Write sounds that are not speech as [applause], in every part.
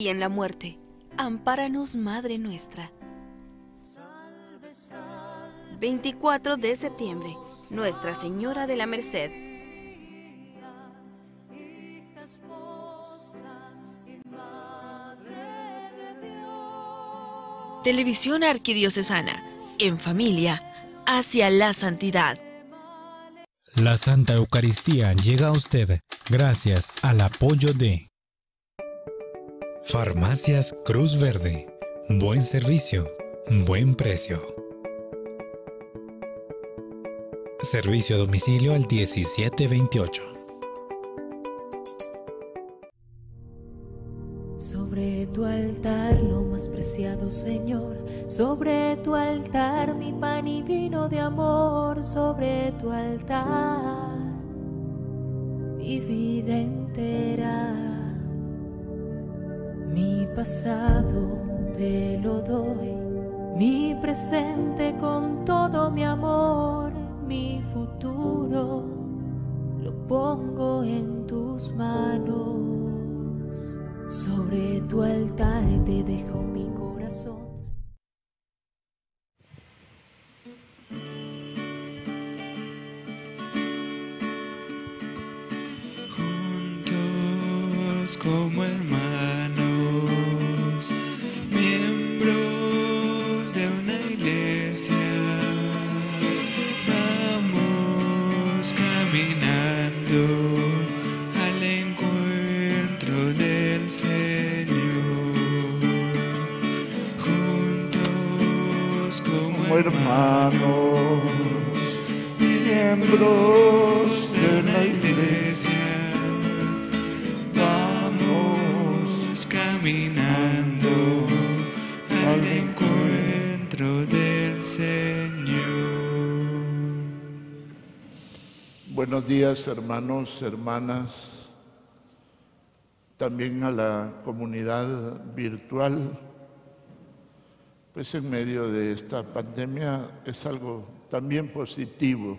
y en la muerte, ampáranos, Madre nuestra. 24 de septiembre, Nuestra Señora de la Merced. Televisión Arquidiocesana, en familia, hacia la santidad. La Santa Eucaristía llega a usted gracias al apoyo de Farmacias Cruz Verde. Buen servicio, buen precio. Servicio a domicilio al 1728. Sobre tu altar lo más preciado, Señor. Sobre tu altar mi pan y vino de amor. Sobre tu altar mi vida entera. Pasado te lo doy. Mi presente con todo mi amor. Mi futuro lo pongo en tus manos. Sobre tu altar te dejo mi corazón. Como hermanos, hermanos, miembros de una iglesia, Vamos caminando al encuentro del Señor. Buenos días hermanos, hermanas, también a la comunidad virtual. Pues en medio de esta pandemia es algo también positivo,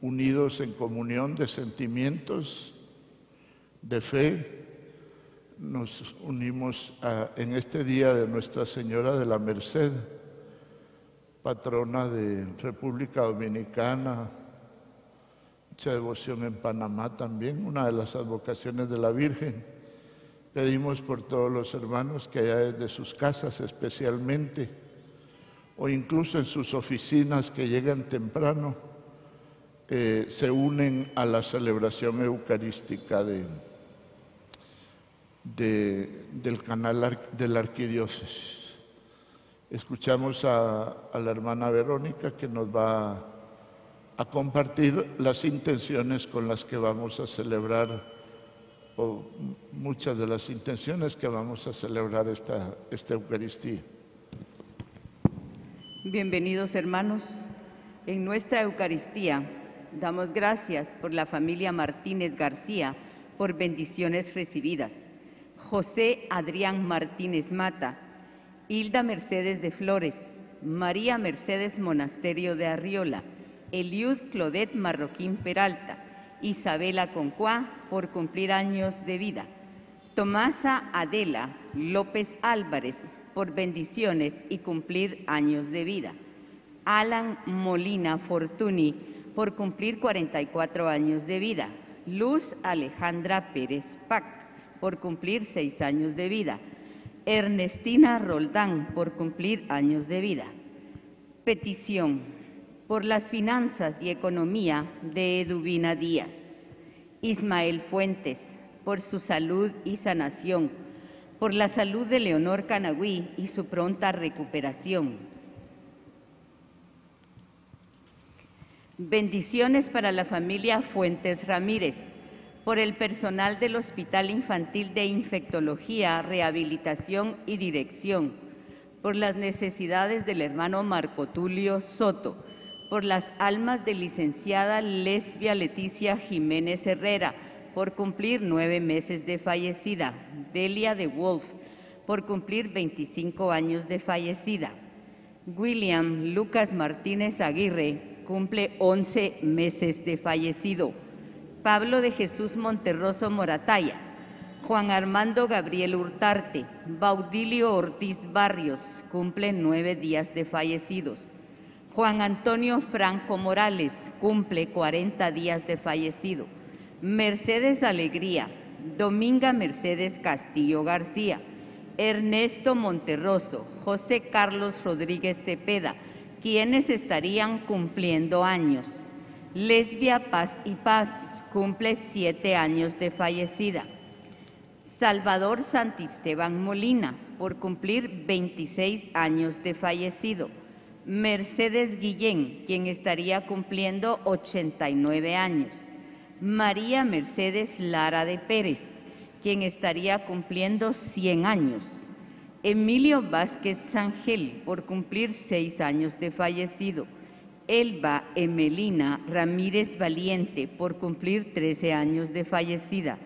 unidos en comunión de sentimientos, de fe, nos unimos a- en este día de Nuestra Señora de la Merced, patrona de República Dominicana, mucha devoción en Panamá también, una de las advocaciones de la Virgen. Pedimos por todos los hermanos que allá desde sus casas especialmente, o incluso en sus oficinas que llegan temprano, eh, se unen a la celebración eucarística de, de- del canal de la arquidiócesis. Escuchamos a la hermana Verónica que nos va a compartir las intenciones con las que vamos a celebrar, o muchas de las intenciones que vamos a celebrar esta, esta Eucaristía. Bienvenidos hermanos. En nuestra Eucaristía damos gracias por la familia Martínez García por bendiciones recibidas. José Adrián Martínez Mata, Hilda Mercedes de Flores, María Mercedes Monasterio de Arriola, Eliud Claudette Marroquín Peralta, Isabela Concuá por cumplir años de vida. Tomasa Adela López Álvarez por bendiciones y cumplir años de vida. Alan Molina Fortuny por cumplir 44 años de vida. Luz Alejandra Pérez Pac por cumplir 6 años de vida. Ernestina Roldán por cumplir años de vida. Petición por las finanzas y economía de Eduvina Díaz. Ismael Fuentes por su salud y sanación. Por la salud de Leonor Canagüí y su pronta recuperación. Bendiciones para la familia Fuentes Ramírez, por el personal del Hospital Infantil de Infectología, Rehabilitación y Dirección, por las necesidades del hermano Marco Tulio Soto, por las almas de licenciada Lesbia Leticia Jiménez Herrera, por cumplir nueve meses de fallecida, Delia de Wolf, por cumplir 25 años de fallecida. William Lucas Martínez Aguirre cumple 11 meses de fallecido. Pablo de Jesús Monterroso Morataya Juan Armando Gabriel Hurtarte, Baudilio Ortiz Barrios, cumple nueve días de fallecidos. Juan Antonio Franco Morales, cumple 40 días de fallecido. Mercedes Alegría, Dominga Mercedes Castillo García, Ernesto Monterroso, José Carlos Rodríguez Cepeda, quienes estarían cumpliendo años. Lesbia Paz y Paz, cumple siete años de fallecida. Salvador Santisteban Molina, por cumplir 26 años de fallecido. Mercedes Guillén, quien estaría cumpliendo 89 años. María Mercedes Lara de Pérez, quien estaría cumpliendo 100 años. Emilio Vázquez Sangel, por cumplir 6 años de fallecido. Elba Emelina Ramírez Valiente, por cumplir 13 años de fallecida.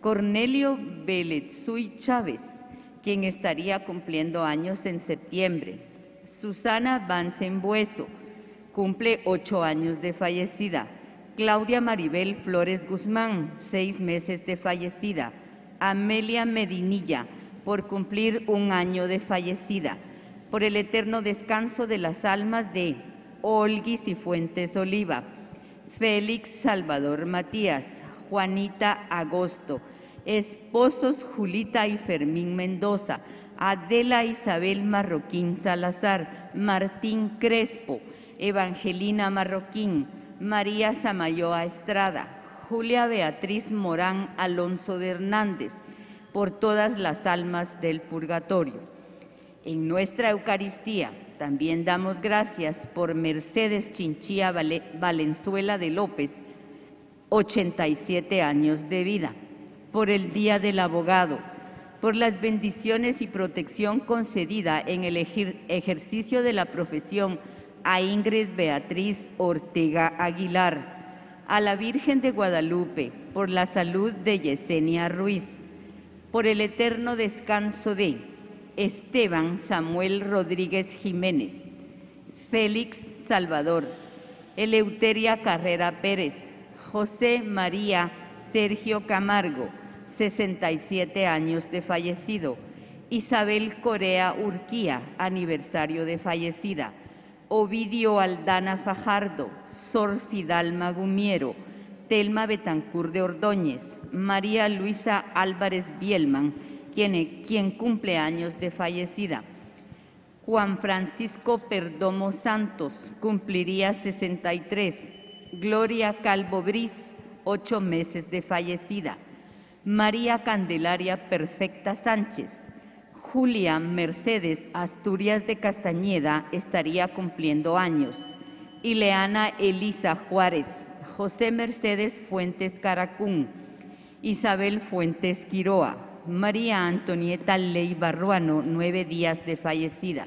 Cornelio Beletzuy Chávez, quien estaría cumpliendo años en septiembre. Susana Bueso, cumple ocho años de fallecida. Claudia Maribel Flores Guzmán, seis meses de fallecida. Amelia Medinilla, por cumplir un año de fallecida. Por el eterno descanso de las almas de Olguis y Fuentes Oliva, Félix Salvador Matías, Juanita Agosto, esposos Julita y Fermín Mendoza, Adela Isabel Marroquín Salazar, Martín Crespo, Evangelina Marroquín, María Samayoa Estrada, Julia Beatriz Morán Alonso de Hernández, por todas las almas del purgatorio. En nuestra Eucaristía también damos gracias por Mercedes Chinchilla Valenzuela de López, 87 años de vida, por el Día del Abogado, por las bendiciones y protección concedida en el ejercicio de la profesión a Ingrid Beatriz Ortega Aguilar, a la Virgen de Guadalupe, por la salud de Yesenia Ruiz, por el eterno descanso de Esteban Samuel Rodríguez Jiménez, Félix Salvador, Eleuteria Carrera Pérez, José María Sergio Camargo, 67 años de fallecido, Isabel Corea Urquía, aniversario de fallecida, Ovidio Aldana Fajardo, Sor Fidalma Gumiero, Telma Betancur de Ordóñez, María Luisa Álvarez Bielman, quien, quien cumple años de fallecida. Juan Francisco Perdomo Santos cumpliría 63. Gloria Calvo Bris, ocho meses de fallecida. María Candelaria Perfecta Sánchez. Julia Mercedes Asturias de Castañeda estaría cumpliendo años. Ileana Elisa Juárez. José Mercedes Fuentes Caracún. Isabel Fuentes Quiroa. María Antonieta Ley Barruano, nueve días de fallecida.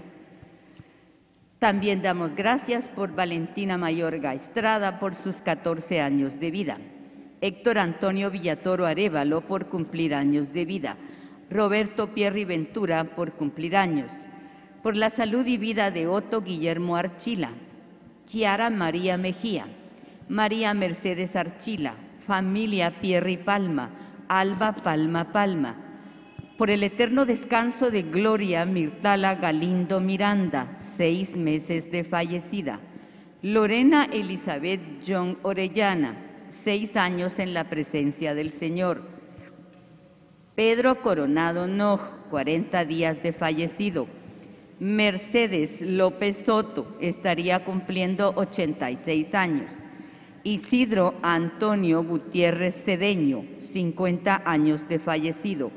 También damos gracias por Valentina Mayorga Estrada por sus 14 años de vida. Héctor Antonio Villatoro Arevalo por cumplir años de vida. Roberto Pierri Ventura por cumplir años. Por la salud y vida de Otto Guillermo Archila. Chiara María Mejía. María Mercedes Archila. Familia Pierri Palma. Alba Palma Palma por el eterno descanso de Gloria Mirtala Galindo Miranda, seis meses de fallecida. Lorena Elizabeth John Orellana, seis años en la presencia del Señor. Pedro Coronado Noj, 40 días de fallecido. Mercedes López Soto estaría cumpliendo 86 años. Isidro Antonio Gutiérrez Cedeño, 50 años de fallecido.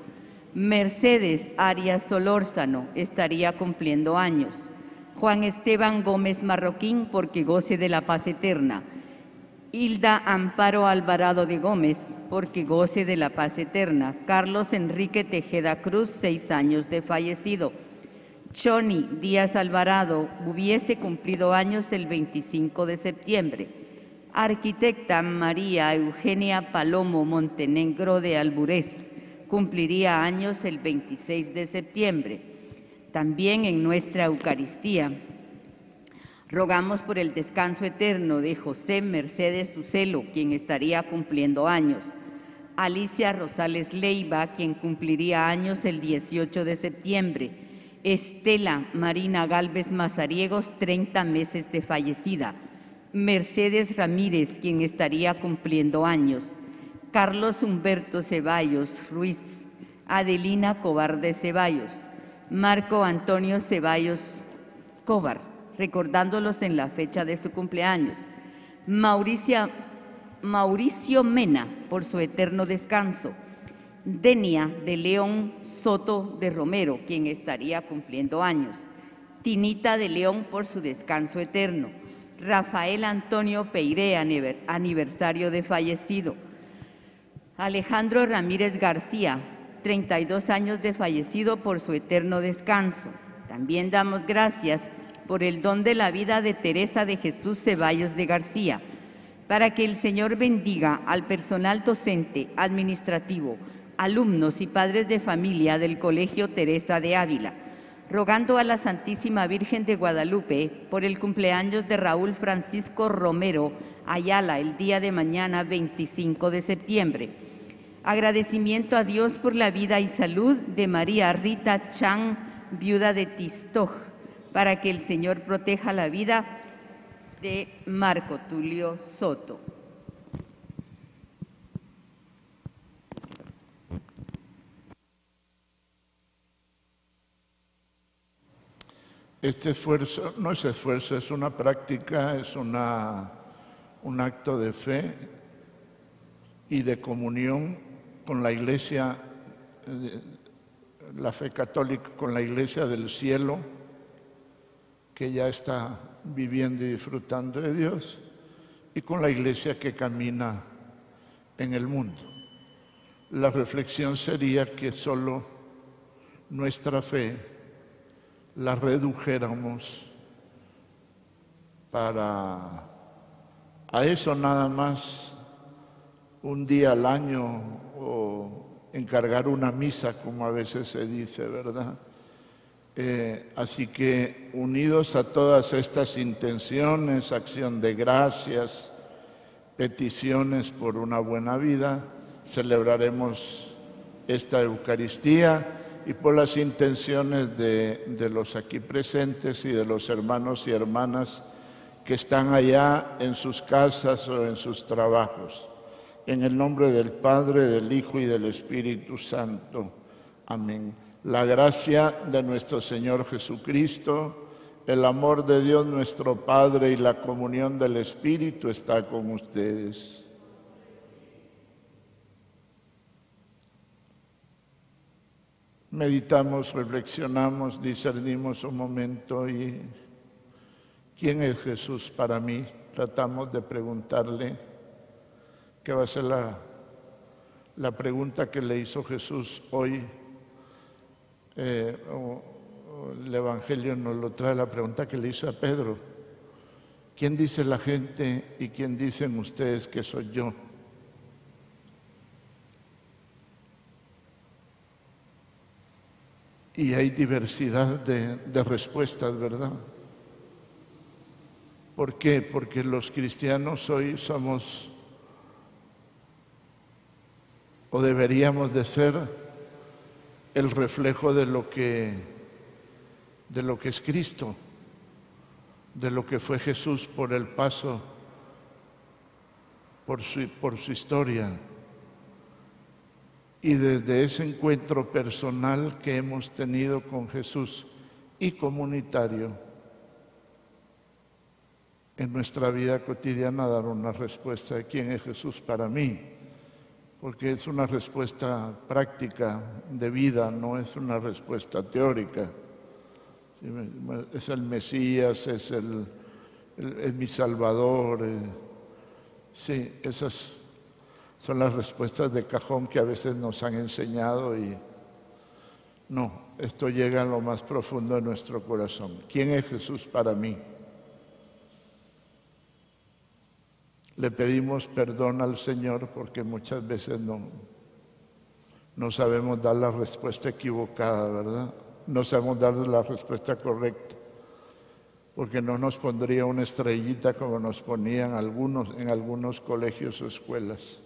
Mercedes Arias Solórzano estaría cumpliendo años. Juan Esteban Gómez Marroquín porque goce de la paz eterna. Hilda Amparo Alvarado de Gómez porque goce de la paz eterna. Carlos Enrique Tejeda Cruz, seis años de fallecido. Choni Díaz Alvarado hubiese cumplido años el 25 de septiembre. Arquitecta María Eugenia Palomo Montenegro de Alburés cumpliría años el 26 de septiembre. También en nuestra Eucaristía rogamos por el descanso eterno de José Mercedes Ucelo, quien estaría cumpliendo años. Alicia Rosales Leiva, quien cumpliría años el 18 de septiembre. Estela Marina Galvez Mazariegos, 30 meses de fallecida. Mercedes Ramírez, quien estaría cumpliendo años. Carlos Humberto Ceballos Ruiz. Adelina Cobarde Ceballos. Marco Antonio Ceballos Cobar, recordándolos en la fecha de su cumpleaños. Mauricia Mauricio Mena por su eterno descanso. Denia de León Soto de Romero, quien estaría cumpliendo años. Tinita de León por su descanso eterno. Rafael Antonio Peiré, aniversario de fallecido. Alejandro Ramírez García, 32 años de fallecido por su eterno descanso. También damos gracias por el don de la vida de Teresa de Jesús Ceballos de García para que el Señor bendiga al personal docente, administrativo, alumnos y padres de familia del Colegio Teresa de Ávila, rogando a la Santísima Virgen de Guadalupe por el cumpleaños de Raúl Francisco Romero Ayala el día de mañana 25 de septiembre. Agradecimiento a Dios por la vida y salud de María Rita Chang, viuda de Tistoj, para que el Señor proteja la vida de Marco Tulio Soto. Este esfuerzo no es esfuerzo, es una práctica, es una, un acto de fe y de comunión con la Iglesia, la fe católica, con la Iglesia del cielo, que ya está viviendo y disfrutando de Dios y con la iglesia que camina en el mundo. La reflexión sería que solo nuestra fe la redujéramos para a eso nada más un día al año o encargar una misa, como a veces se dice, ¿verdad? Eh, así que unidos a todas estas intenciones, acción de gracias, peticiones por una buena vida, celebraremos esta Eucaristía y por las intenciones de, de los aquí presentes y de los hermanos y hermanas que están allá en sus casas o en sus trabajos. En el nombre del Padre, del Hijo y del Espíritu Santo. Amén la gracia de nuestro Señor Jesucristo, el amor de Dios nuestro Padre y la comunión del Espíritu está con ustedes. Meditamos, reflexionamos, discernimos un momento y ¿quién es Jesús para mí? Tratamos de preguntarle, ¿qué va a ser la, la pregunta que le hizo Jesús hoy eh, el Evangelio nos lo trae la pregunta que le hizo a Pedro. ¿Quién dice la gente y quién dicen ustedes que soy yo? Y hay diversidad de, de respuestas, ¿verdad? ¿Por qué? Porque los cristianos hoy somos o deberíamos de ser el reflejo de lo que, de lo que es Cristo, de lo que fue Jesús por el paso, por su, por su historia. Y desde ese encuentro personal que hemos tenido con Jesús y comunitario, en nuestra vida cotidiana dar una respuesta de quién es Jesús para mí porque es una respuesta práctica de vida, no es una respuesta teórica. Es el Mesías, es, el, mi Salvador. Eh. Sí, esas son las respuestas de cajón que a veces nos han enseñado y no, esto llega a lo más profundo de nuestro corazón. ¿Quién es Jesús para mí? Le pedimos perdón al Señor porque muchas veces no, no sabemos dar la respuesta equivocada, ¿verdad? No sabemos dar la respuesta correcta, porque no nos pondría una estrellita como nos ponían algunos en algunos colegios o escuelas.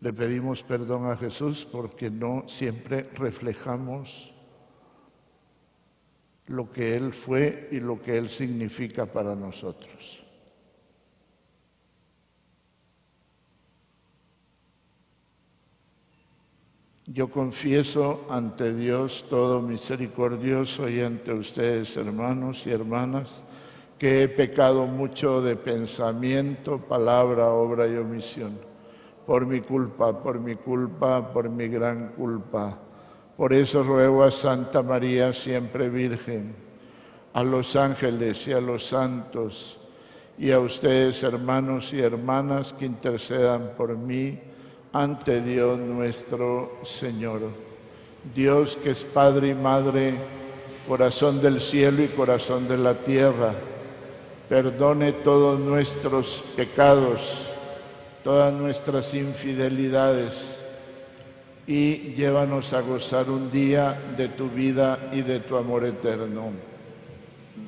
Le pedimos perdón a Jesús porque no siempre reflejamos lo que Él fue y lo que Él significa para nosotros. Yo confieso ante Dios todo misericordioso y ante ustedes, hermanos y hermanas, que he pecado mucho de pensamiento, palabra, obra y omisión. Por mi culpa, por mi culpa, por mi gran culpa. Por eso ruego a Santa María, siempre Virgen, a los ángeles y a los santos, y a ustedes, hermanos y hermanas, que intercedan por mí ante Dios nuestro Señor. Dios que es Padre y Madre, corazón del cielo y corazón de la tierra, perdone todos nuestros pecados, todas nuestras infidelidades y llévanos a gozar un día de tu vida y de tu amor eterno.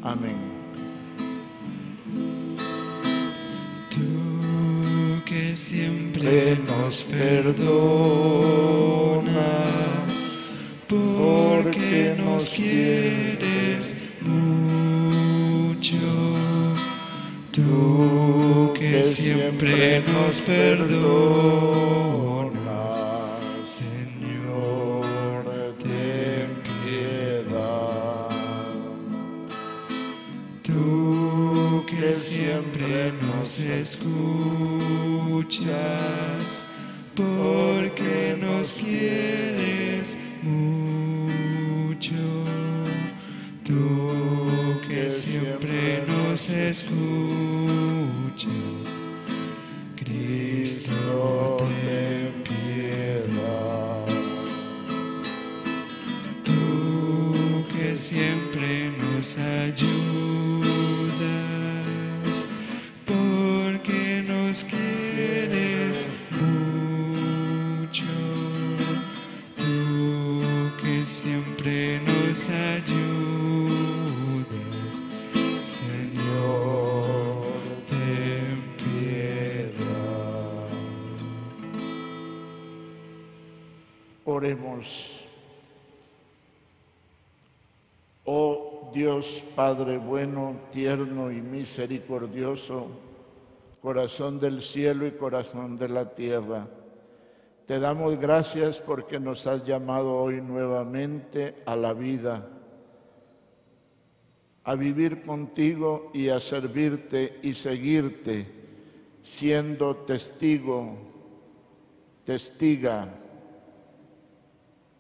Amén. Tú que siempre nos perdonas, porque nos quieres mucho. Tú que siempre nos perdonas, siempre nos escuchas, porque nos quieres mucho. Tú que siempre nos escuchas, Padre bueno, tierno y misericordioso, corazón del cielo y corazón de la tierra, te damos gracias porque nos has llamado hoy nuevamente a la vida, a vivir contigo y a servirte y seguirte, siendo testigo, testiga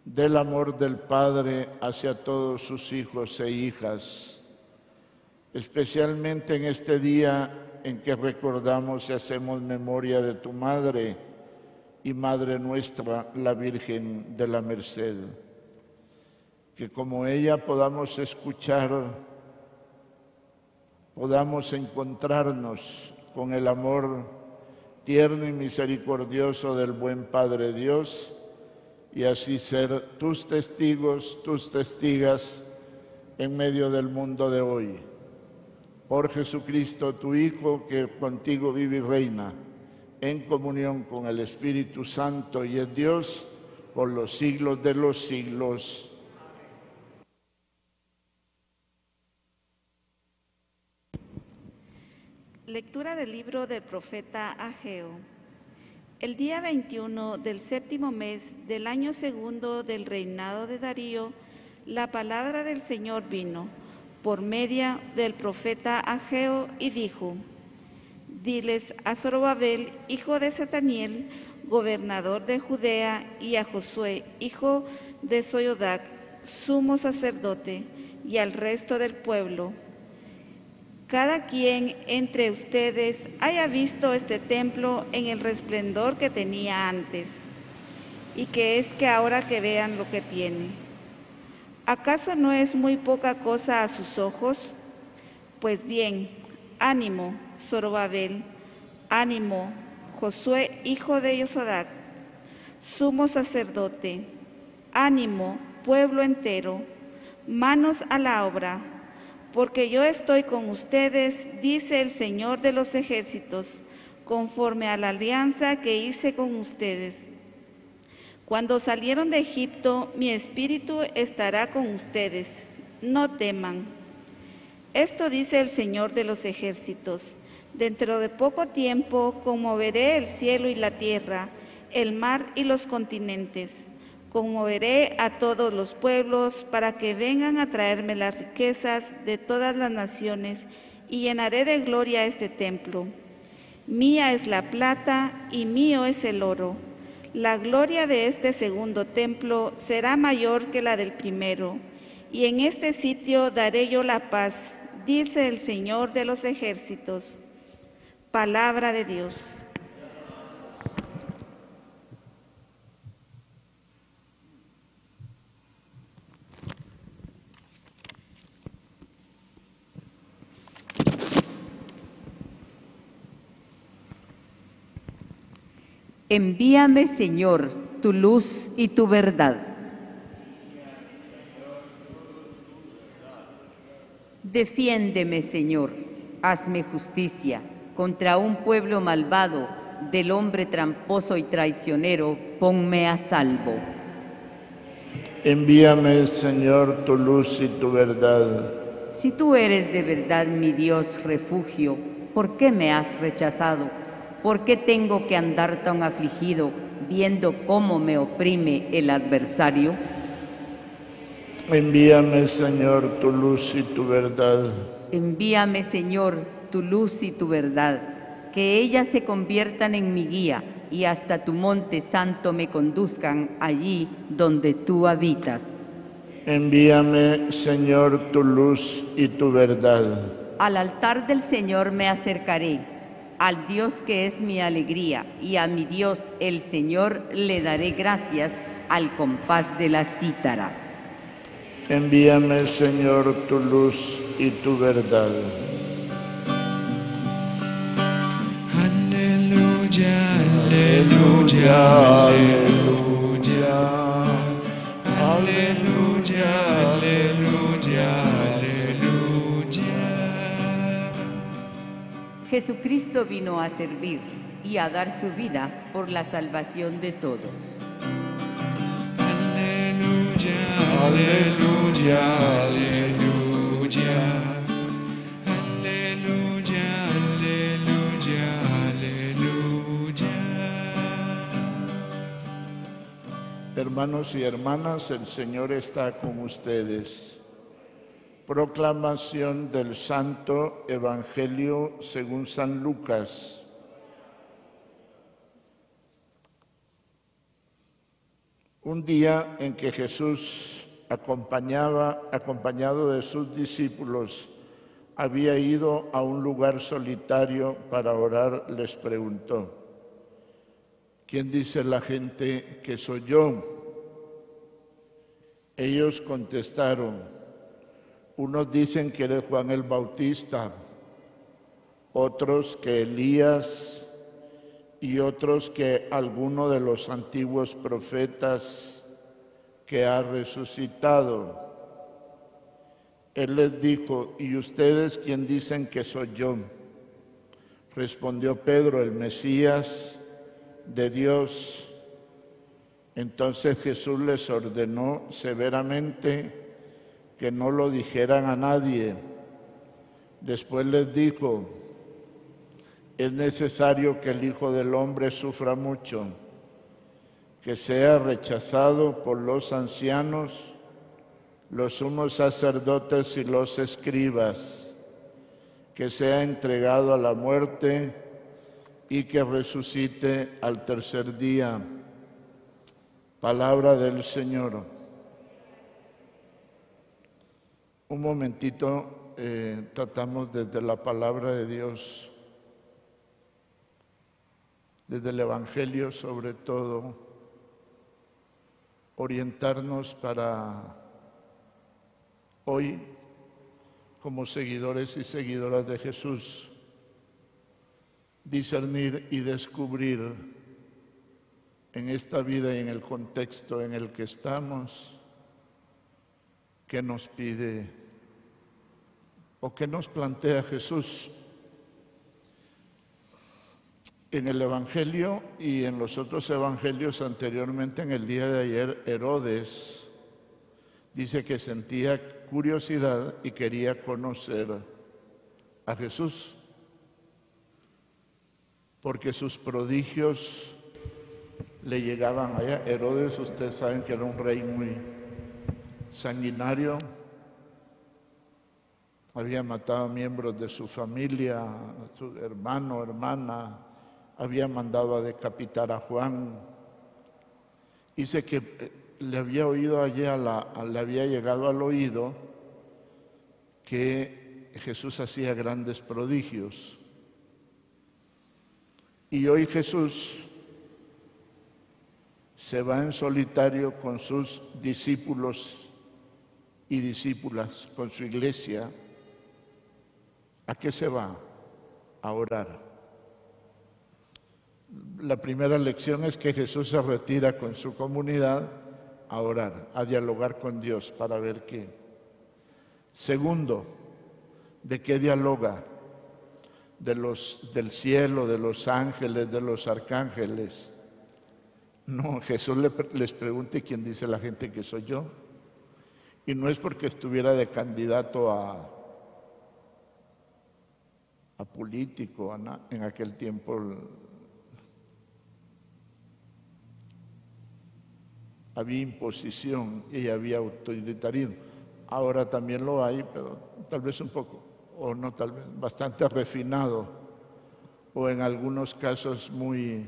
del amor del Padre hacia todos sus hijos e hijas, especialmente en este día en que recordamos y hacemos memoria de tu Madre y Madre nuestra, la Virgen de la Merced. Que como ella podamos escuchar, podamos encontrarnos con el amor tierno y misericordioso del buen Padre Dios, y así ser tus testigos, tus testigas en medio del mundo de hoy. Por Jesucristo, tu Hijo, que contigo vive y reina, en comunión con el Espíritu Santo y es Dios por los siglos de los siglos. Lectura del libro del profeta Ageo. El día 21 del séptimo mes del año segundo del reinado de Darío, la palabra del Señor vino por medio del profeta Ageo y dijo, Diles a Zorobabel, hijo de Sataniel, gobernador de Judea, y a Josué, hijo de Soyodac, sumo sacerdote, y al resto del pueblo, cada quien entre ustedes haya visto este templo en el resplendor que tenía antes, y que es que ahora que vean lo que tiene. ¿Acaso no es muy poca cosa a sus ojos? Pues bien, ánimo, Zorobabel, ánimo, Josué, hijo de Yosodac, sumo sacerdote, ánimo, pueblo entero, manos a la obra porque yo estoy con ustedes, dice el Señor de los ejércitos, conforme a la alianza que hice con ustedes. Cuando salieron de Egipto, mi espíritu estará con ustedes. No teman. Esto dice el Señor de los ejércitos. Dentro de poco tiempo conmoveré el cielo y la tierra, el mar y los continentes. Conmoveré a todos los pueblos para que vengan a traerme las riquezas de todas las naciones y llenaré de gloria este templo. Mía es la plata y mío es el oro. La gloria de este segundo templo será mayor que la del primero, y en este sitio daré yo la paz, dice el Señor de los ejércitos. Palabra de Dios. Envíame, Señor, tu luz y tu verdad. Defiéndeme, Señor, hazme justicia contra un pueblo malvado, del hombre tramposo y traicionero, ponme a salvo. Envíame, Señor, tu luz y tu verdad. Si tú eres de verdad mi Dios refugio, ¿por qué me has rechazado? ¿Por qué tengo que andar tan afligido viendo cómo me oprime el adversario? Envíame, Señor, tu luz y tu verdad. Envíame, Señor, tu luz y tu verdad, que ellas se conviertan en mi guía y hasta tu monte santo me conduzcan allí donde tú habitas. Envíame, Señor, tu luz y tu verdad. Al altar del Señor me acercaré, al Dios que es mi alegría, y a mi Dios el Señor le daré gracias al compás de la cítara. Envíame, Señor, tu luz y tu verdad. Aleluya, aleluya, aleluya. Aleluya, aleluya, Jesucristo vino a servir y a dar su vida por la salvación de todos. Aleluya, aleluya, aleluya. Aleluya, aleluya, aleluya. Hermanos y hermanas, el Señor está con ustedes. Proclamación del Santo Evangelio según San Lucas. Un día en que Jesús acompañaba, acompañado de sus discípulos, había ido a un lugar solitario para orar, les preguntó, ¿quién dice la gente que soy yo? Ellos contestaron, unos dicen que eres Juan el Bautista, otros que Elías y otros que alguno de los antiguos profetas que ha resucitado. Él les dijo, ¿y ustedes quién dicen que soy yo? Respondió Pedro, el Mesías de Dios. Entonces Jesús les ordenó severamente que no lo dijeran a nadie. Después les dijo, es necesario que el Hijo del Hombre sufra mucho, que sea rechazado por los ancianos, los sumos sacerdotes y los escribas, que sea entregado a la muerte y que resucite al tercer día. Palabra del Señor. Un momentito eh, tratamos desde la palabra de Dios desde el Evangelio sobre todo, orientarnos para hoy, como seguidores y seguidoras de Jesús, discernir y descubrir en esta vida y en el contexto en el que estamos, qué nos pide o qué nos plantea Jesús. En el Evangelio y en los otros evangelios anteriormente, en el día de ayer, Herodes dice que sentía curiosidad y quería conocer a Jesús, porque sus prodigios le llegaban allá. Herodes, ustedes saben que era un rey muy sanguinario, había matado a miembros de su familia, su hermano, hermana, había mandado a decapitar a Juan. Dice que eh, le había oído allá, le había llegado al oído que Jesús hacía grandes prodigios. Y hoy Jesús se va en solitario con sus discípulos y discípulas, con su iglesia. ¿A qué se va? A orar. La primera lección es que Jesús se retira con su comunidad a orar, a dialogar con Dios para ver qué. Segundo, ¿de qué dialoga? De los, del cielo, de los ángeles, de los arcángeles. No, Jesús les pregunte quién dice la gente que soy yo. Y no es porque estuviera de candidato a, a político en aquel tiempo. Había imposición y había autoritarismo. Ahora también lo hay, pero tal vez un poco, o no tal vez, bastante refinado, o en algunos casos muy,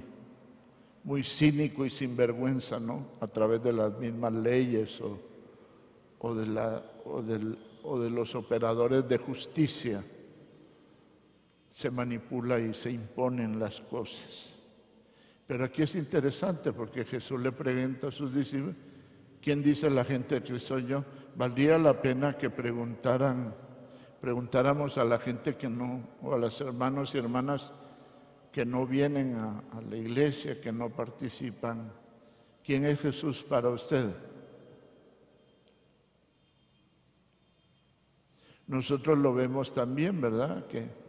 muy cínico y sinvergüenza, ¿no? A través de las mismas leyes o o de, la, o, del, o de los operadores de justicia se manipula y se imponen las cosas. Pero aquí es interesante porque Jesús le pregunta a sus discípulos, ¿quién dice la gente que soy yo? Valdría la pena que preguntaran, preguntáramos a la gente que no, o a los hermanos y hermanas que no vienen a, a la iglesia, que no participan, ¿quién es Jesús para usted? Nosotros lo vemos también, ¿verdad? Que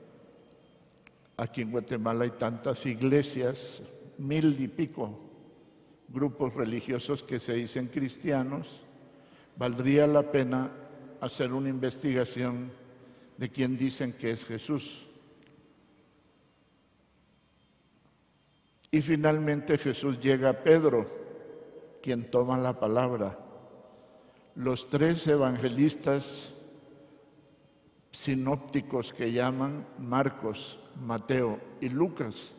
aquí en Guatemala hay tantas iglesias, mil y pico grupos religiosos que se dicen cristianos. Valdría la pena hacer una investigación de quién dicen que es Jesús. Y finalmente Jesús llega a Pedro, quien toma la palabra. Los tres evangelistas sinópticos que llaman Marcos, Mateo y Lucas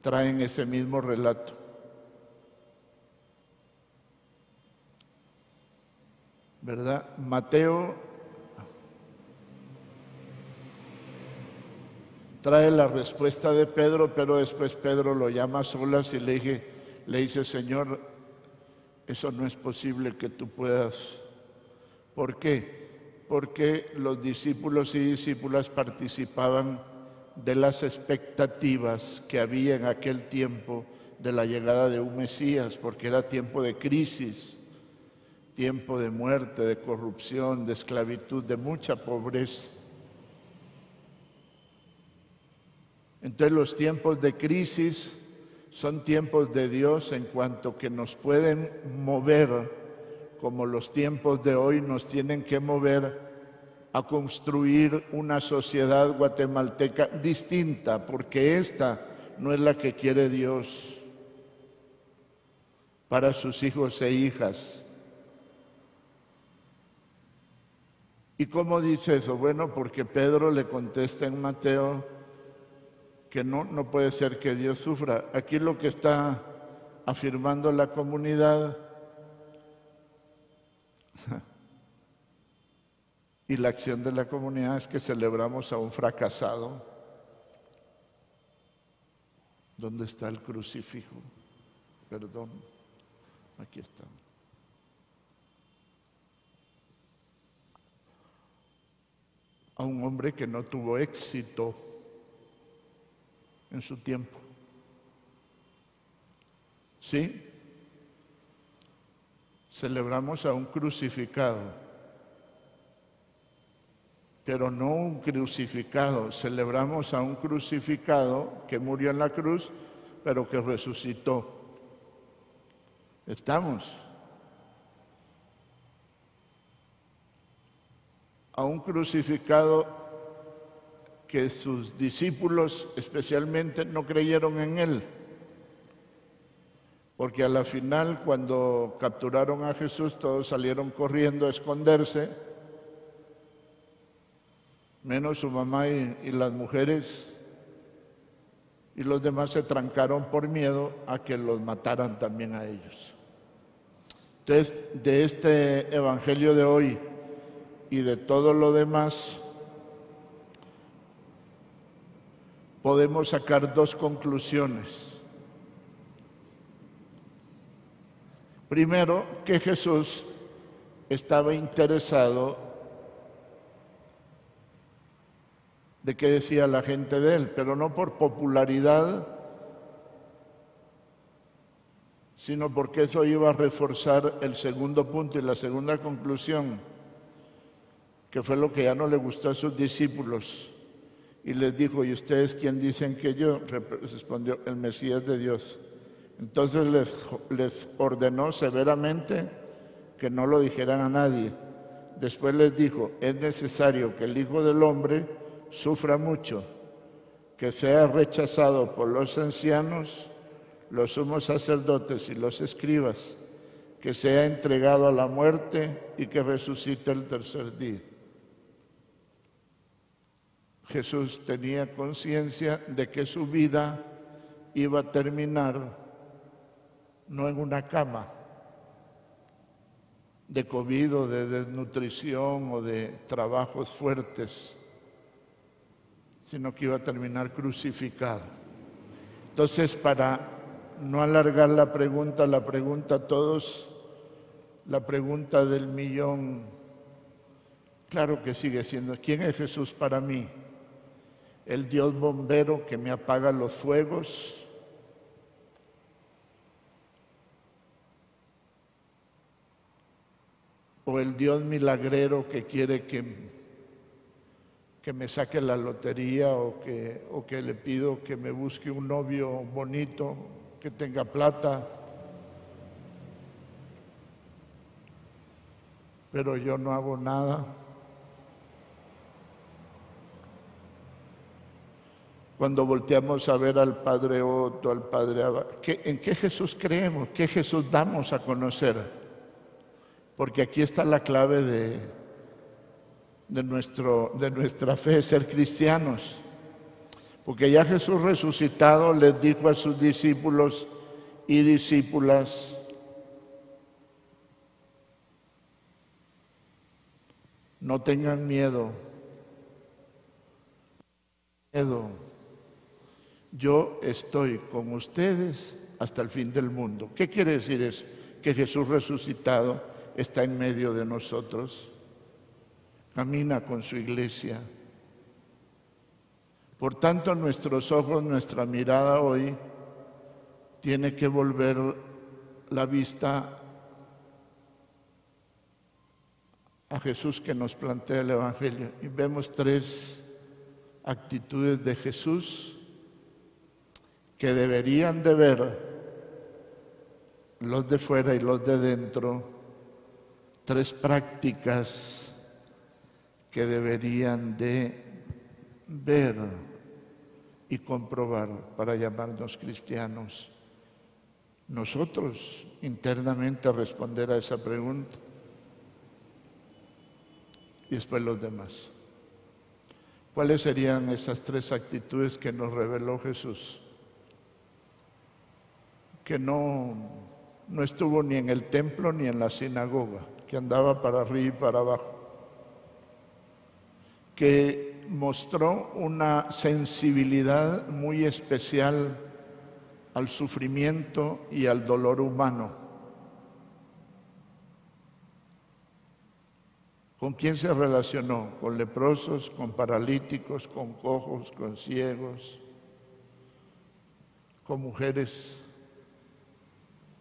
traen ese mismo relato. ¿Verdad? Mateo trae la respuesta de Pedro, pero después Pedro lo llama a solas y le, dije, le dice, Señor, eso no es posible que tú puedas. ¿Por qué? Porque los discípulos y discípulas participaban de las expectativas que había en aquel tiempo de la llegada de un Mesías, porque era tiempo de crisis, tiempo de muerte, de corrupción, de esclavitud, de mucha pobreza. Entonces los tiempos de crisis son tiempos de Dios en cuanto que nos pueden mover como los tiempos de hoy nos tienen que mover a construir una sociedad guatemalteca distinta, porque esta no es la que quiere Dios para sus hijos e hijas. ¿Y cómo dice eso? Bueno, porque Pedro le contesta en Mateo que no, no puede ser que Dios sufra. Aquí lo que está afirmando la comunidad [laughs] y la acción de la comunidad es que celebramos a un fracasado. ¿Dónde está el crucifijo? Perdón, aquí está. A un hombre que no tuvo éxito en su tiempo. ¿Sí? Celebramos a un crucificado, pero no un crucificado, celebramos a un crucificado que murió en la cruz, pero que resucitó. Estamos. A un crucificado que sus discípulos especialmente no creyeron en él. Porque a la final, cuando capturaron a Jesús, todos salieron corriendo a esconderse, menos su mamá y, las mujeres, y los demás se trancaron por miedo a que los mataran también a ellos. Entonces, de este Evangelio de hoy y de todo lo demás, podemos sacar dos conclusiones. Primero, que Jesús estaba interesado de qué decía la gente de él, pero no por popularidad, sino porque eso iba a reforzar el segundo punto y la segunda conclusión, que fue lo que ya no le gustó a sus discípulos. Y les dijo, ¿y ustedes quién dicen que yo? Respondió, el Mesías de Dios. Entonces les, ordenó severamente que no lo dijeran a nadie. Después les dijo, es necesario que el Hijo del Hombre sufra mucho, que sea rechazado por los ancianos, los sumos sacerdotes y los escribas, que sea entregado a la muerte y que resucite el tercer día. Jesús tenía conciencia de que su vida iba a terminar no en una cama de COVID o de desnutrición o de trabajos fuertes, sino que iba a terminar crucificado. Entonces, para no alargar la pregunta, la pregunta a todos, la pregunta del millón, claro que sigue siendo, ¿quién es Jesús para mí? El Dios bombero que me apaga los fuegos, o el Dios milagrero que quiere que, que me saque la lotería o que, o que le pido que me busque un novio bonito, que tenga plata, pero yo no hago nada. Cuando volteamos a ver al Padre Otto, al Padre Abba, ¿en qué Jesús creemos? ¿Qué Jesús damos a conocer? Porque aquí está la clave de, de, nuestro, de nuestra fe, ser cristianos. Porque ya Jesús resucitado les dijo a sus discípulos y discípulas, no tengan miedo, miedo, yo estoy con ustedes hasta el fin del mundo. ¿Qué quiere decir eso? Que Jesús resucitado está en medio de nosotros, camina con su iglesia. Por tanto, nuestros ojos, nuestra mirada hoy tiene que volver la vista a Jesús que nos plantea el Evangelio. Y vemos tres actitudes de Jesús que deberían de ver los de fuera y los de dentro tres prácticas que deberían de ver y comprobar para llamarnos cristianos. Nosotros internamente responder a esa pregunta y después los demás. ¿Cuáles serían esas tres actitudes que nos reveló Jesús? Que no, no estuvo ni en el templo ni en la sinagoga que andaba para arriba y para abajo, que mostró una sensibilidad muy especial al sufrimiento y al dolor humano. ¿Con quién se relacionó? Con leprosos, con paralíticos, con cojos, con ciegos, con mujeres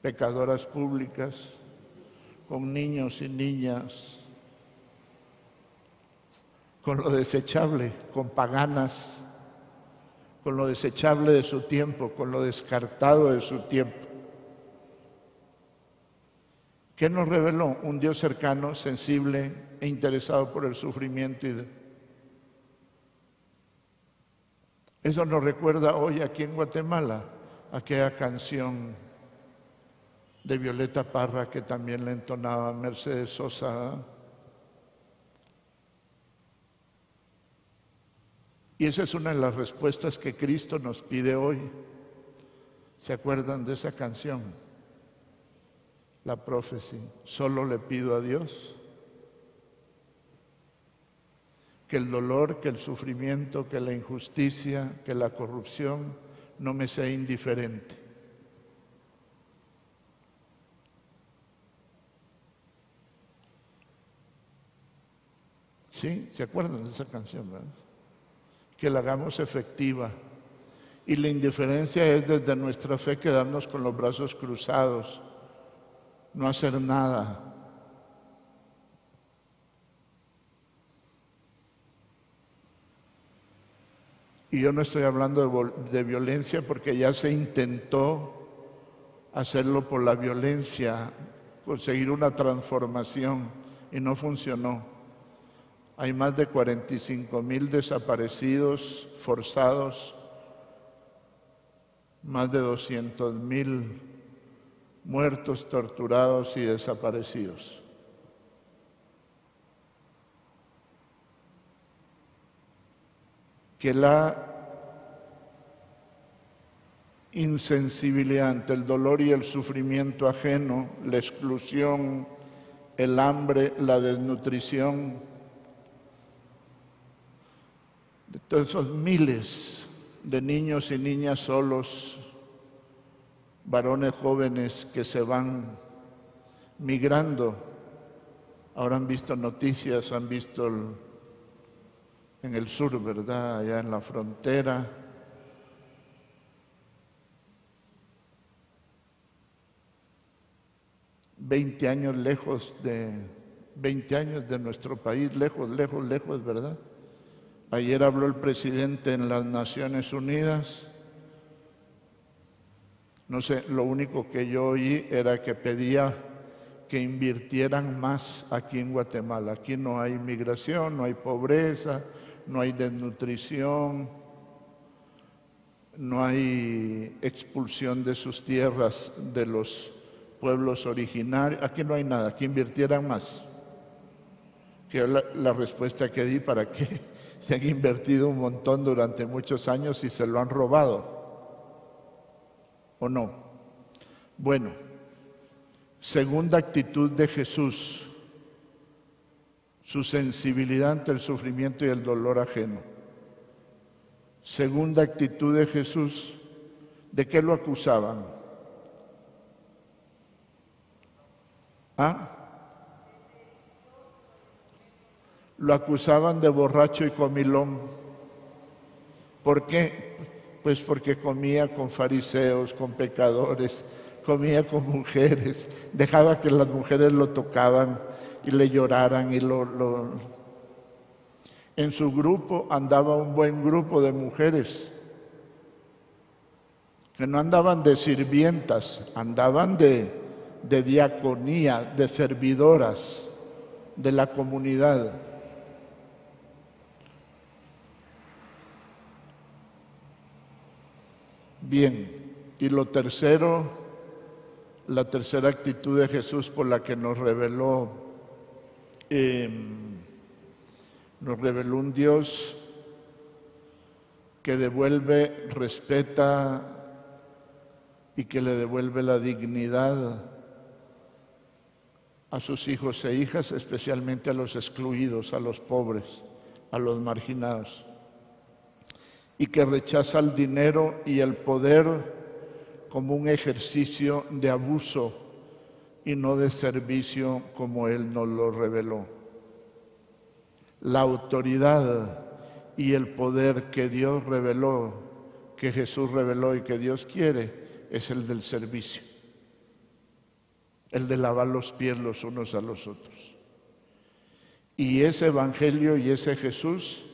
pecadoras públicas con niños y niñas, con lo desechable, con paganas, con lo desechable de su tiempo, con lo descartado de su tiempo. ¿Qué nos reveló? Un Dios cercano, sensible e interesado por el sufrimiento y Eso nos recuerda hoy aquí en Guatemala aquella canción de Violeta Parra que también le entonaba Mercedes Sosa. Y esa es una de las respuestas que Cristo nos pide hoy. ¿Se acuerdan de esa canción? La profecía. Solo le pido a Dios que el dolor, que el sufrimiento, que la injusticia, que la corrupción no me sea indiferente. ¿Sí? ¿Se acuerdan de esa canción? Verdad? Que la hagamos efectiva. Y la indiferencia es desde nuestra fe quedarnos con los brazos cruzados, no hacer nada. Y yo no estoy hablando de, de, violencia porque ya se intentó hacerlo por la violencia, conseguir una transformación y no funcionó. Hay más de 45 mil desaparecidos forzados, más de 200 mil muertos, torturados y desaparecidos. Que la insensibilidad ante el dolor y el sufrimiento ajeno, la exclusión, el hambre, la desnutrición, de todos esos miles de niños y niñas solos, varones jóvenes que se van migrando. Ahora han visto noticias, han visto en el sur, ¿verdad? Allá en la frontera. Veinte años lejos de, veinte años de nuestro país, lejos, lejos, lejos, ¿verdad? Ayer habló el presidente en las Naciones Unidas. No sé, lo único que yo oí era que pedía que invirtieran más aquí en Guatemala. Aquí no hay migración, no hay pobreza, no hay desnutrición, no hay expulsión de sus tierras de los pueblos originarios. Aquí no hay nada, aquí invirtieran más. Que la, la respuesta que di para qué se han invertido un montón durante muchos años y se lo han robado. ¿O no? Bueno, segunda actitud de Jesús, su sensibilidad ante el sufrimiento y el dolor ajeno. Segunda actitud de Jesús, ¿de qué lo acusaban? ¿Ah? Lo acusaban de borracho y comilón. ¿Por qué? Pues porque comía con fariseos, con pecadores, comía con mujeres, dejaba que las mujeres lo tocaban y le lloraran y lo, lo... En su grupo andaba un buen grupo de mujeres que no andaban de sirvientas, andaban de, de diaconía, de servidoras de la comunidad. Bien, y lo tercero, la tercera actitud de Jesús por la que nos reveló, em, nos reveló un Dios que devuelve, respeta y que le devuelve la dignidad a sus hijos e hijas, especialmente a los excluidos, a los pobres, a los marginados y que rechaza el dinero y el poder como un ejercicio de abuso y no de servicio como Él nos lo reveló. La autoridad y el poder que Dios reveló, que Jesús reveló y que Dios quiere, es el del servicio, el de lavar los pies los unos a los otros. Y ese Evangelio y ese Jesús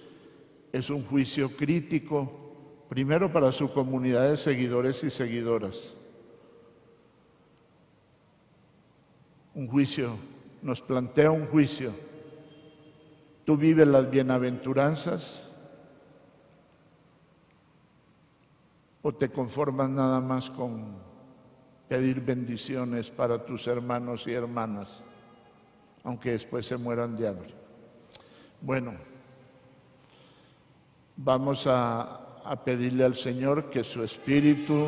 es un juicio crítico primero para su comunidad de seguidores y seguidoras. Un juicio, nos plantea un juicio. Tú vives las bienaventuranzas o te conformas nada más con pedir bendiciones para tus hermanos y hermanas, aunque después se mueran de hambre. Bueno, vamos a, pedirle al Señor que su espíritu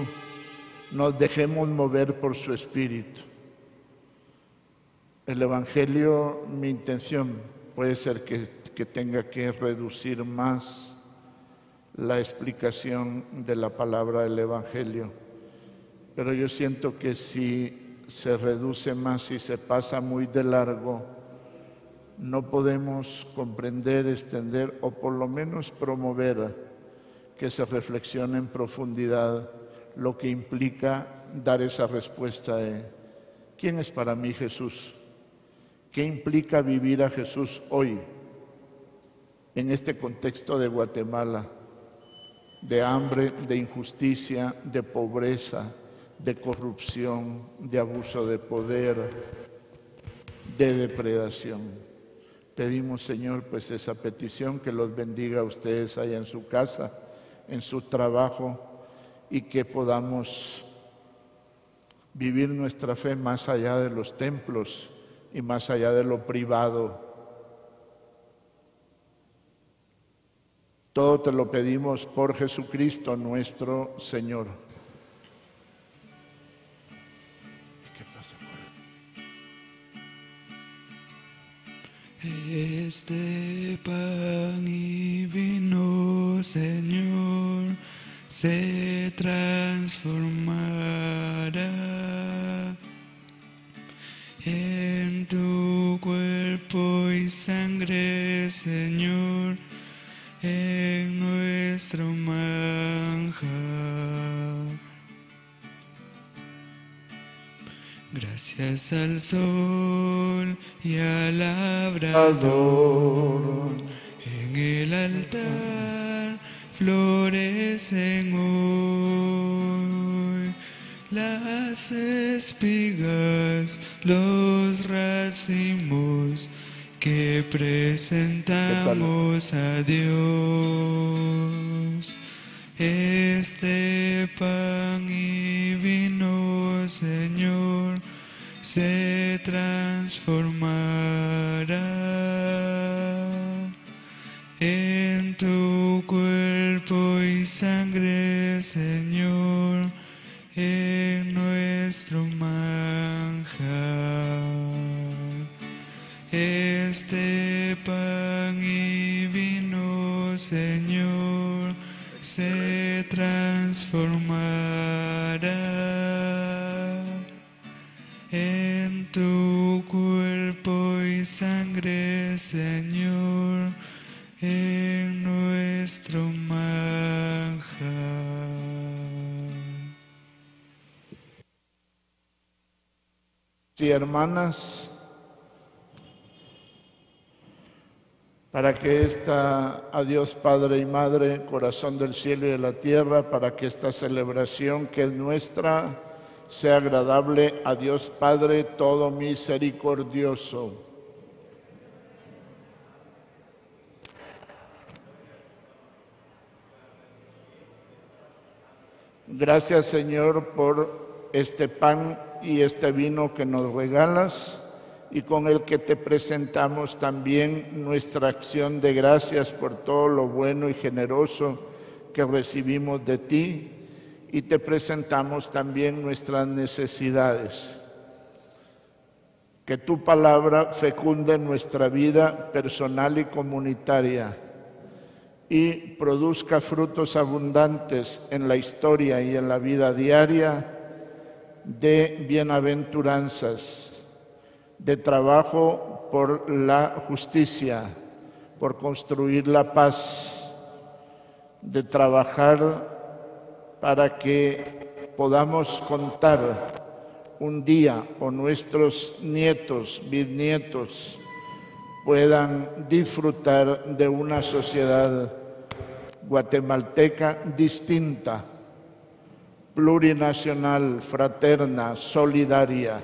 nos dejemos mover por su espíritu. El Evangelio, mi intención puede ser que, tenga que reducir más la explicación de la palabra del Evangelio, pero yo siento que si se reduce más y se pasa muy de largo, no podemos comprender, extender o por lo menos promover que se reflexione en profundidad lo que implica dar esa respuesta de ¿quién es para mí Jesús? ¿Qué implica vivir a Jesús hoy en este contexto de Guatemala? De hambre, de injusticia, de pobreza, de corrupción, de abuso de poder, de depredación. Pedimos, Señor, pues esa petición que los bendiga a ustedes allá en su casa, en su trabajo y que podamos vivir nuestra fe más allá de los templos y más allá de lo privado. Todo te lo pedimos por Jesucristo nuestro Señor. Este pan y vino, Señor, se transformará en tu cuerpo y sangre, Señor, en nuestro manjar. Gracias al sol y al labrador en el altar florecen hoy las espigas, los racimos que presentamos a Dios. Este pan y vino, Señor, se transformará en tu cuerpo y sangre, Señor, en nuestro manjar. Este pan y vino, Señor, se transformará Señor, en nuestro manjar. Sí, hermanas, para que esta, a Dios Padre y Madre, corazón del cielo y de la tierra, para que esta celebración que es nuestra sea agradable a Dios Padre todo misericordioso. Gracias Señor por este pan y este vino que nos regalas y con el que te presentamos también nuestra acción de gracias por todo lo bueno y generoso que recibimos de ti y te presentamos también nuestras necesidades. Que tu palabra fecunde nuestra vida personal y comunitaria y produzca frutos abundantes en la historia y en la vida diaria de bienaventuranzas de trabajo por la justicia, por construir la paz, de trabajar para que podamos contar un día o nuestros nietos, bisnietos, puedan disfrutar de una sociedad guatemalteca distinta, plurinacional, fraterna, solidaria.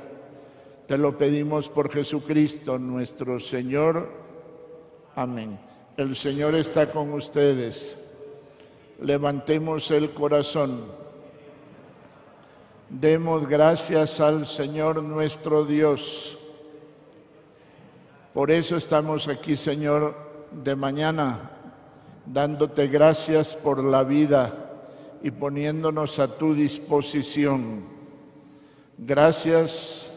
Te lo pedimos por Jesucristo nuestro Señor. Amén. El Señor está con ustedes. Levantemos el corazón. Demos gracias al Señor nuestro Dios. Por eso estamos aquí, Señor, de mañana, dándote gracias por la vida y poniéndonos a tu disposición. Gracias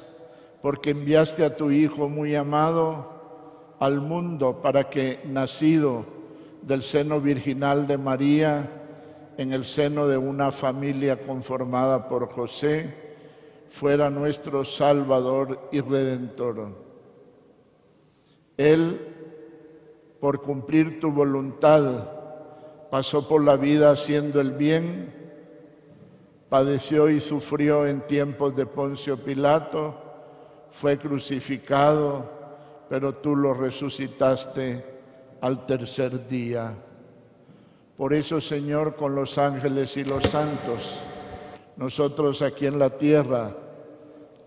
porque enviaste a tu Hijo muy amado al mundo para que, nacido del seno virginal de María, en el seno de una familia conformada por José, fuera nuestro Salvador y Redentor. Él, por cumplir tu voluntad, pasó por la vida haciendo el bien, padeció y sufrió en tiempos de Poncio Pilato, fue crucificado, pero tú lo resucitaste al tercer día. Por eso, Señor, con los ángeles y los santos, nosotros aquí en la tierra,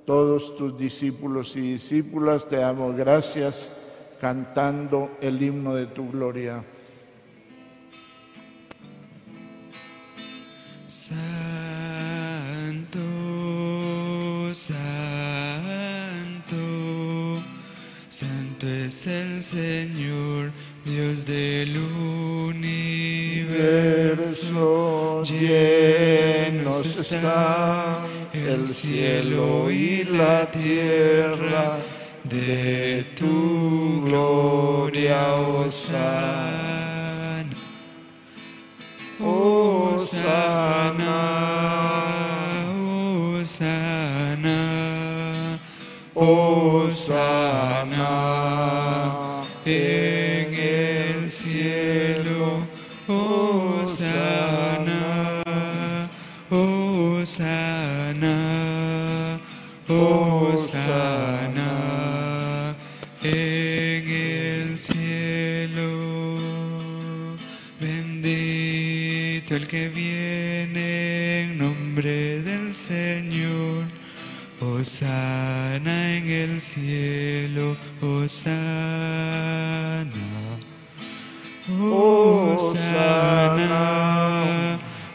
todos tus discípulos y discípulas, te damos gracias cantando el himno de tu gloria. Santo, santo, santo es el Señor, Dios del universo. Llenos está el cielo y la tierra de tu gloria, Osana. Osana, Osana, Osana en el cielo, Osana, Osana, que viene en nombre del Señor. Osana en el cielo, Osana. Osana,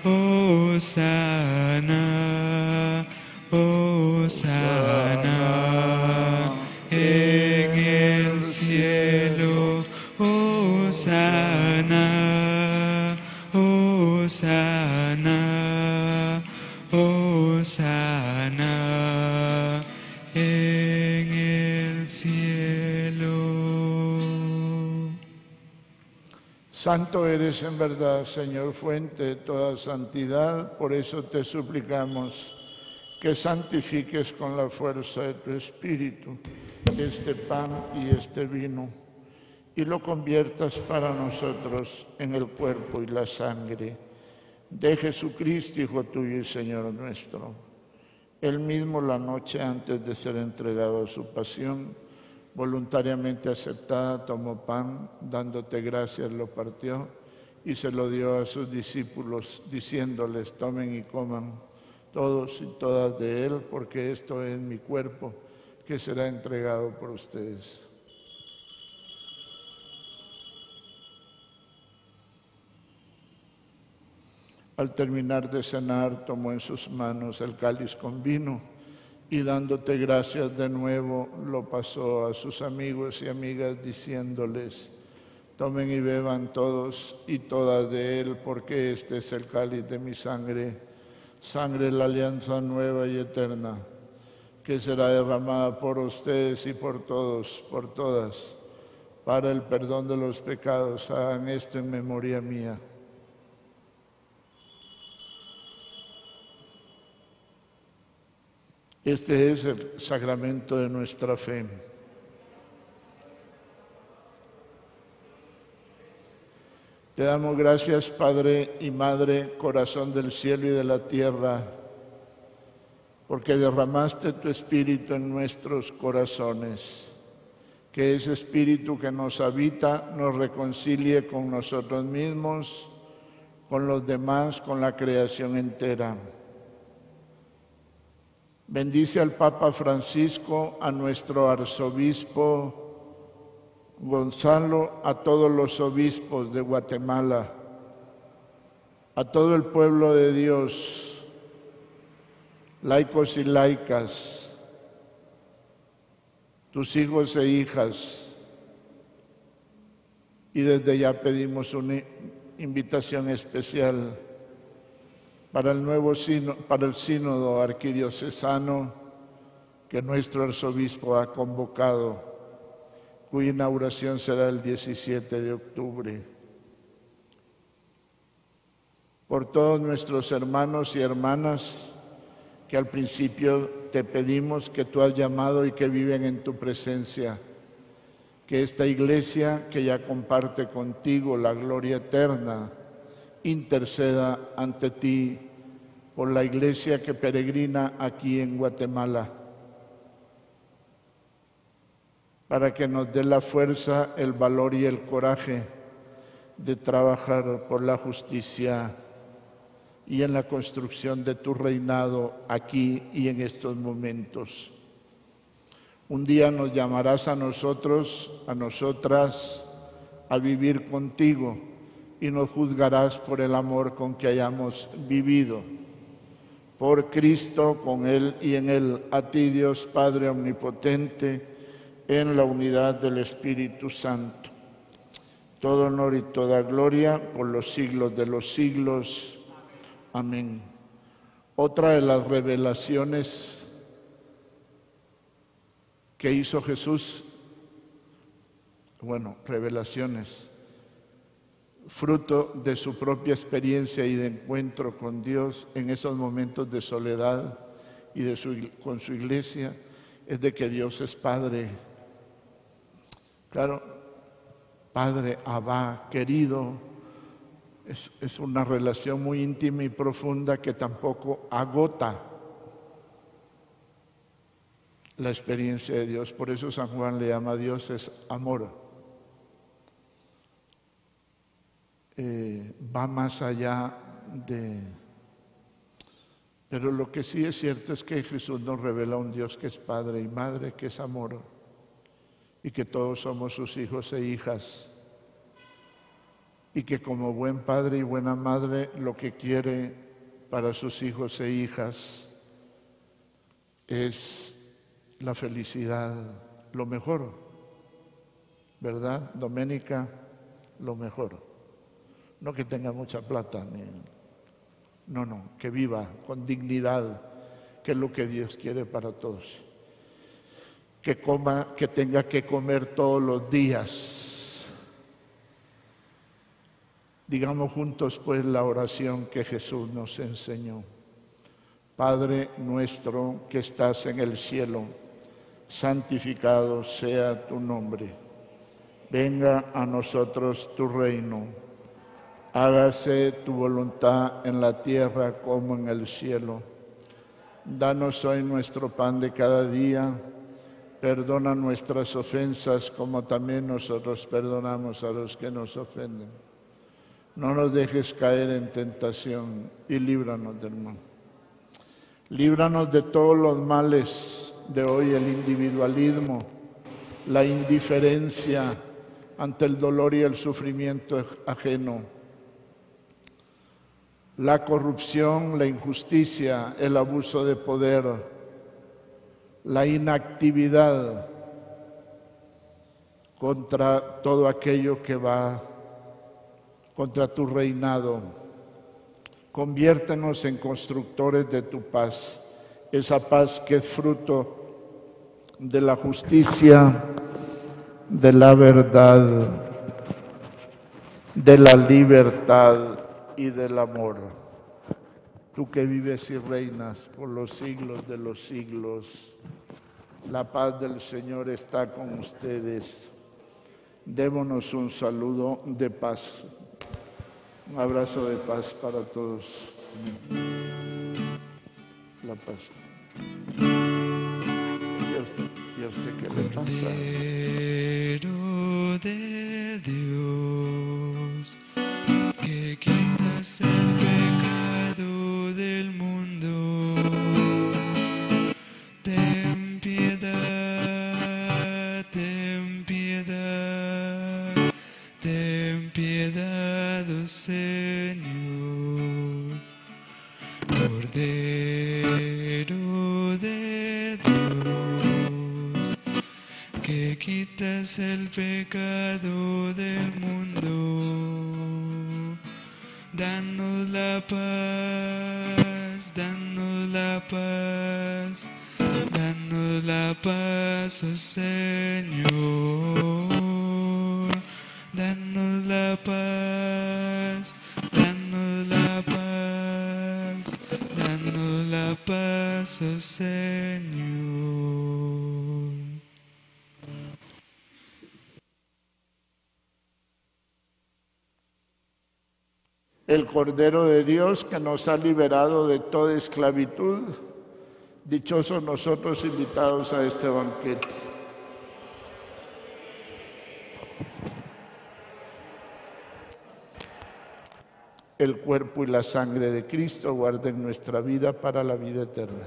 Osana, Osana Osana, Osana en el cielo. Santo eres en verdad, Señor, fuente de toda santidad, por eso te suplicamos que santifiques con la fuerza de tu Espíritu este pan y este vino y lo conviertas para nosotros en el cuerpo y la sangre de Jesucristo, Hijo tuyo y Señor nuestro. Él mismo la noche antes de ser entregado a su pasión, voluntariamente aceptada, tomó pan, dándote gracias, lo partió y se lo dio a sus discípulos, diciéndoles, tomen y coman todos y todas de él, porque esto es mi cuerpo que será entregado por ustedes. Al terminar de cenar, tomó en sus manos el cáliz con vino y dándote gracias de nuevo, lo pasó a sus amigos y amigas diciéndoles, tomen y beban todos y todas de él, porque este es el cáliz de mi sangre, sangre de la alianza nueva y eterna, que será derramada por ustedes y por todos, por todas, para el perdón de los pecados. Hagan esto en memoria mía. Este es el sacramento de nuestra fe. Te damos gracias, Padre y Madre, corazón del cielo y de la tierra, porque derramaste tu espíritu en nuestros corazones. Que ese espíritu que nos habita nos reconcilie con nosotros mismos, con los demás, con la creación entera. Bendice al Papa Francisco, a nuestro arzobispo Gonzalo, a todos los obispos de Guatemala, a todo el pueblo de Dios, laicos y laicas, tus hijos e hijas. Y desde ya pedimos una invitación especial para el nuevo para el sínodo arquidiocesano que nuestro arzobispo ha convocado, cuya inauguración será el 17 de octubre. Por todos nuestros hermanos y hermanas que al principio te pedimos que tú has llamado y que viven en tu presencia, que esta iglesia que ya comparte contigo la gloria eterna, interceda ante ti por la iglesia que peregrina aquí en Guatemala, para que nos dé la fuerza, el valor y el coraje de trabajar por la justicia y en la construcción de tu reinado aquí y en estos momentos. Un día nos llamarás a nosotros, a nosotras, a vivir contigo y nos juzgarás por el amor con que hayamos vivido. Por Cristo, con Él y en Él, a ti Dios Padre Omnipotente, en la unidad del Espíritu Santo. Todo honor y toda gloria por los siglos de los siglos. Amén. Otra de las revelaciones que hizo Jesús, bueno, revelaciones, fruto de su propia experiencia y de encuentro con Dios en esos momentos de soledad y de su, con su iglesia, es de que Dios es Padre. Claro, Padre, Abba, querido, es, es una relación muy íntima y profunda que tampoco agota la experiencia de Dios. Por eso San Juan le llama a Dios es amor. Eh, va más allá de... Pero lo que sí es cierto es que Jesús nos revela un Dios que es Padre y Madre, que es amor, y que todos somos sus hijos e hijas, y que como buen Padre y buena Madre lo que quiere para sus hijos e hijas es la felicidad, lo mejor, ¿verdad, Doménica? Lo mejor. No que tenga mucha plata, no, no, que viva con dignidad, que es lo que Dios quiere para todos. Que coma, que tenga que comer todos los días. Digamos juntos pues la oración que Jesús nos enseñó. Padre nuestro que estás en el cielo, santificado sea tu nombre. Venga a nosotros tu reino hágase tu voluntad en la tierra como en el cielo. Danos hoy nuestro pan de cada día. Perdona nuestras ofensas como también nosotros perdonamos a los que nos ofenden. No nos dejes caer en tentación y líbranos del mal. Líbranos de todos los males de hoy, el individualismo, la indiferencia ante el dolor y el sufrimiento ajeno la corrupción, la injusticia, el abuso de poder, la inactividad contra todo aquello que va contra tu reinado. Conviértenos en constructores de tu paz, esa paz que es fruto de la justicia, de la verdad, de la libertad y del amor. Tú que vives y reinas por los siglos de los siglos, la paz del Señor está con ustedes. Démonos un saludo de paz, un abrazo de paz para todos. La paz. ¿Y a usted, de Dios que quitas el pecado del mundo. Ten piedad, ten piedad, ten piedad, oh Señor. Cordero de Dios, que quitas el pecado del mundo. Danos la paz, danos la paz, danos la paz, oh Señor. Cordero de Dios que nos ha liberado de toda esclavitud, dichosos nosotros invitados a este banquete. El cuerpo y la sangre de Cristo guarden nuestra vida para la vida eterna.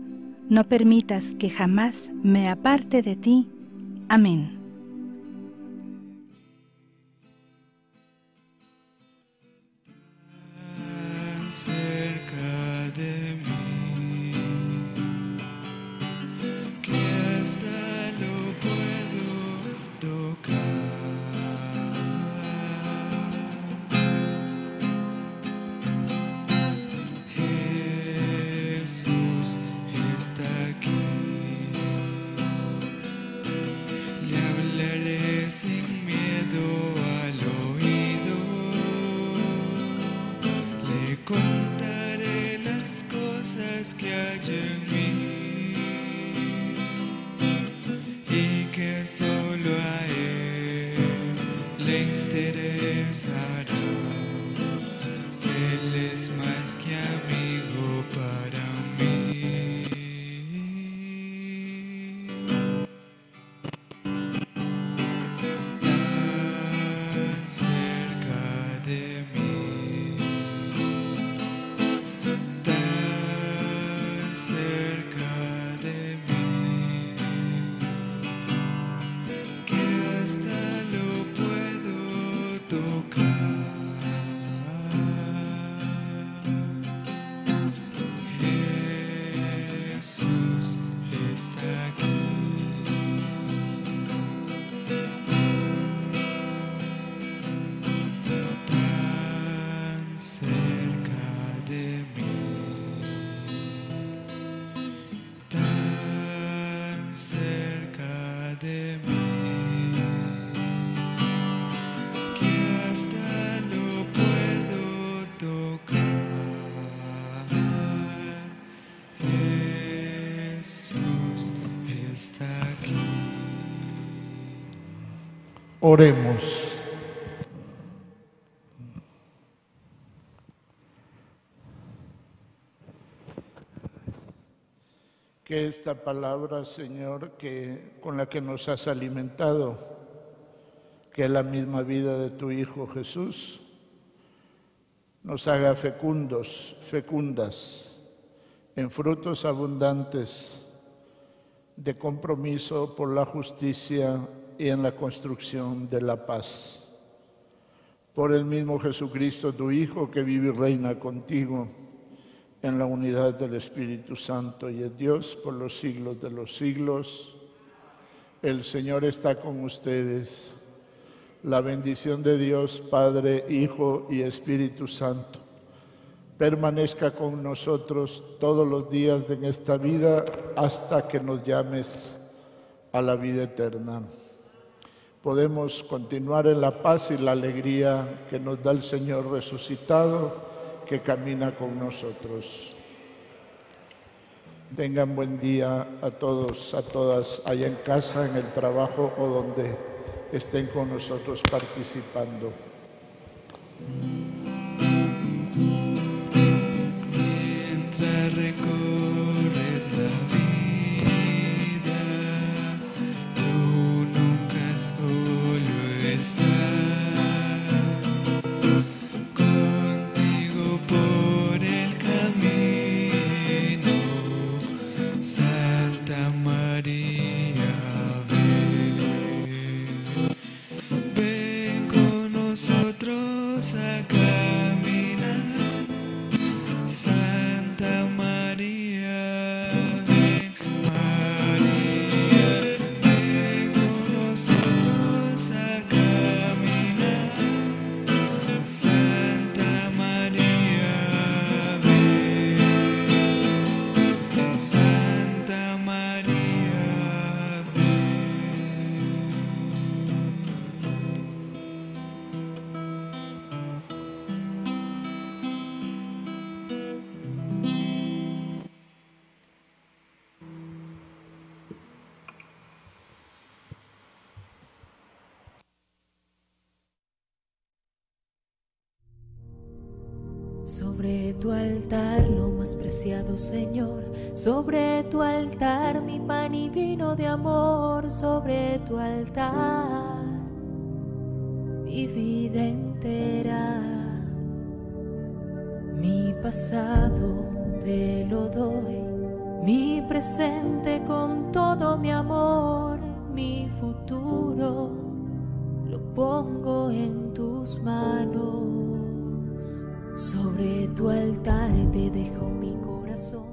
no permitas que jamás me aparte de ti. Amén. cerca de mí que hay en mí y que solo a él le interesará. Oremos. Que esta palabra, Señor, que con la que nos has alimentado, que la misma vida de tu Hijo Jesús nos haga fecundos, fecundas, en frutos abundantes de compromiso por la justicia y en la construcción de la paz. Por el mismo Jesucristo, tu Hijo, que vive y reina contigo en la unidad del Espíritu Santo y es Dios por los siglos de los siglos. El Señor está con ustedes. La bendición de Dios, Padre, Hijo y Espíritu Santo, permanezca con nosotros todos los días de esta vida hasta que nos llames a la vida eterna. Podemos continuar en la paz y la alegría que nos da el Señor resucitado que camina con nosotros. Tengan buen día a todos, a todas, allá en casa, en el trabajo o donde estén con nosotros participando. Solo estás. Señor, sobre tu altar mi pan y vino de amor, sobre tu altar mi vida entera, mi pasado te lo doy, mi presente con todo mi amor, mi futuro lo pongo en tus manos. Sobre tu altar te dejo mi corazón. Alma